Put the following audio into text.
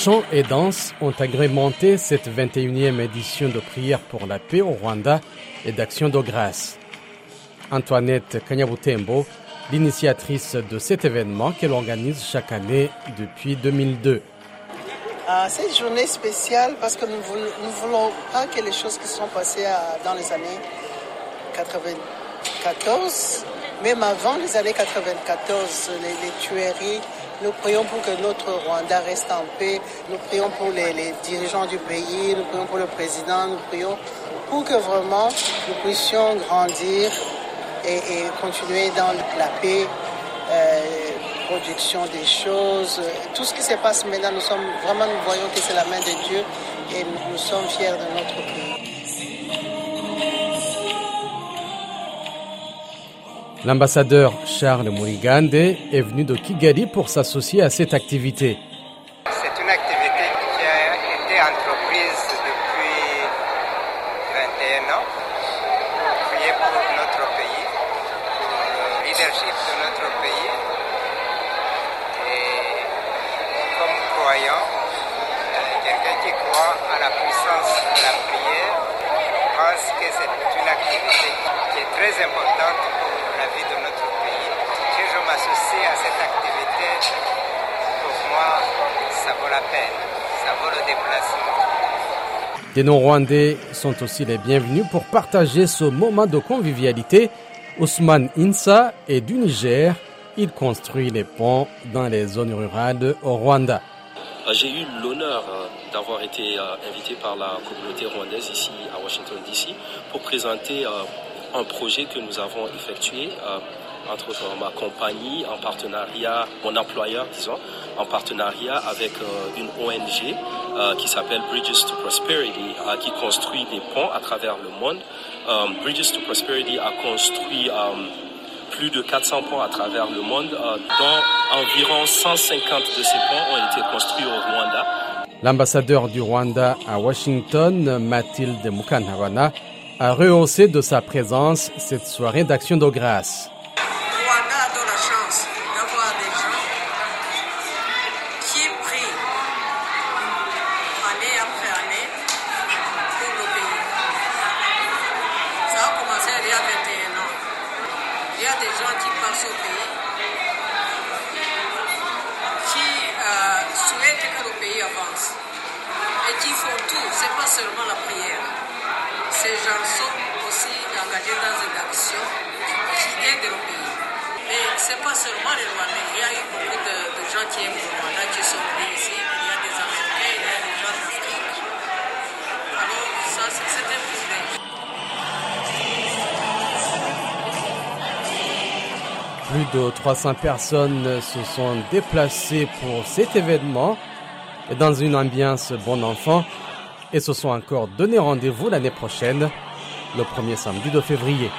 chants et danses ont agrémenté cette 21e édition de prière pour la paix au Rwanda et d'action de grâce. Antoinette Kanyabutembo, l'initiatrice de cet événement qu'elle organise chaque année depuis 2002. Ah, cette journée spéciale parce que nous ne voulons pas que les choses qui sont passées dans les années 94, même avant les années 94, les, les tueries, nous prions pour que notre Rwanda reste en paix. Nous prions pour les, dirigeants du pays. Nous prions pour le président. Nous prions pour que vraiment nous puissions grandir et, et continuer dans la paix, euh, production des choses. Tout ce qui se passe maintenant, nous sommes vraiment, nous voyons que c'est la main de Dieu et nous sommes fiers de notre pays. L'ambassadeur Charles Murigande est venu de Kigali pour s'associer à cette activité. C'est une activité qui a été entreprise depuis 21 ans prier pour notre pays, pour le leadership de notre pays. Et comme croyant, quelqu'un qui croit à la puissance de la prière pense que c'est une activité qui est très importante la vie de notre pays. Si je m'associe à cette activité, pour moi, ça vaut la peine, ça vaut le déplacement. Des non-rwandais sont aussi les bienvenus pour partager ce moment de convivialité. Ousmane Insa est du Niger. Il construit les ponts dans les zones rurales au Rwanda. J'ai eu l'honneur d'avoir été invité par la communauté rwandaise ici à Washington DC pour présenter un projet que nous avons effectué entre autres ma compagnie en partenariat, mon employeur disons, en partenariat avec une ONG qui s'appelle Bridges to Prosperity qui construit des ponts à travers le monde. Bridges to Prosperity a construit plus de 400 ponts à travers le monde, dont environ 150 de ces ponts ont été construits au Rwanda. L'ambassadeur du Rwanda à Washington, Mathilde Mukantabana, a rehaussé de sa présence cette soirée d'action de grâce. Rwanda a la chance d'avoir des gens qui prient année après année pour le pays. Ça a commencé il y a 21 ans. Il y a des gens qui passent au pays, qui euh, souhaitent que le pays avance et qui font tout. C'est pas seulement la prière. Ces gens sont aussi engagés dans une action qui aide le pays. Mais ce n'est pas seulement les Rwandais. Il y a eu beaucoup de, gens qui aiment le Rwanda qui sont venus ici. Il y a des Américains, il y a des gens d'Afrique. Alors, ça, c'est un privilège. Plus de 300 personnes se sont déplacées pour cet événement dans une ambiance bon enfant et se sont encore donné rendez-vous l'année prochaine, le premier samedi de février.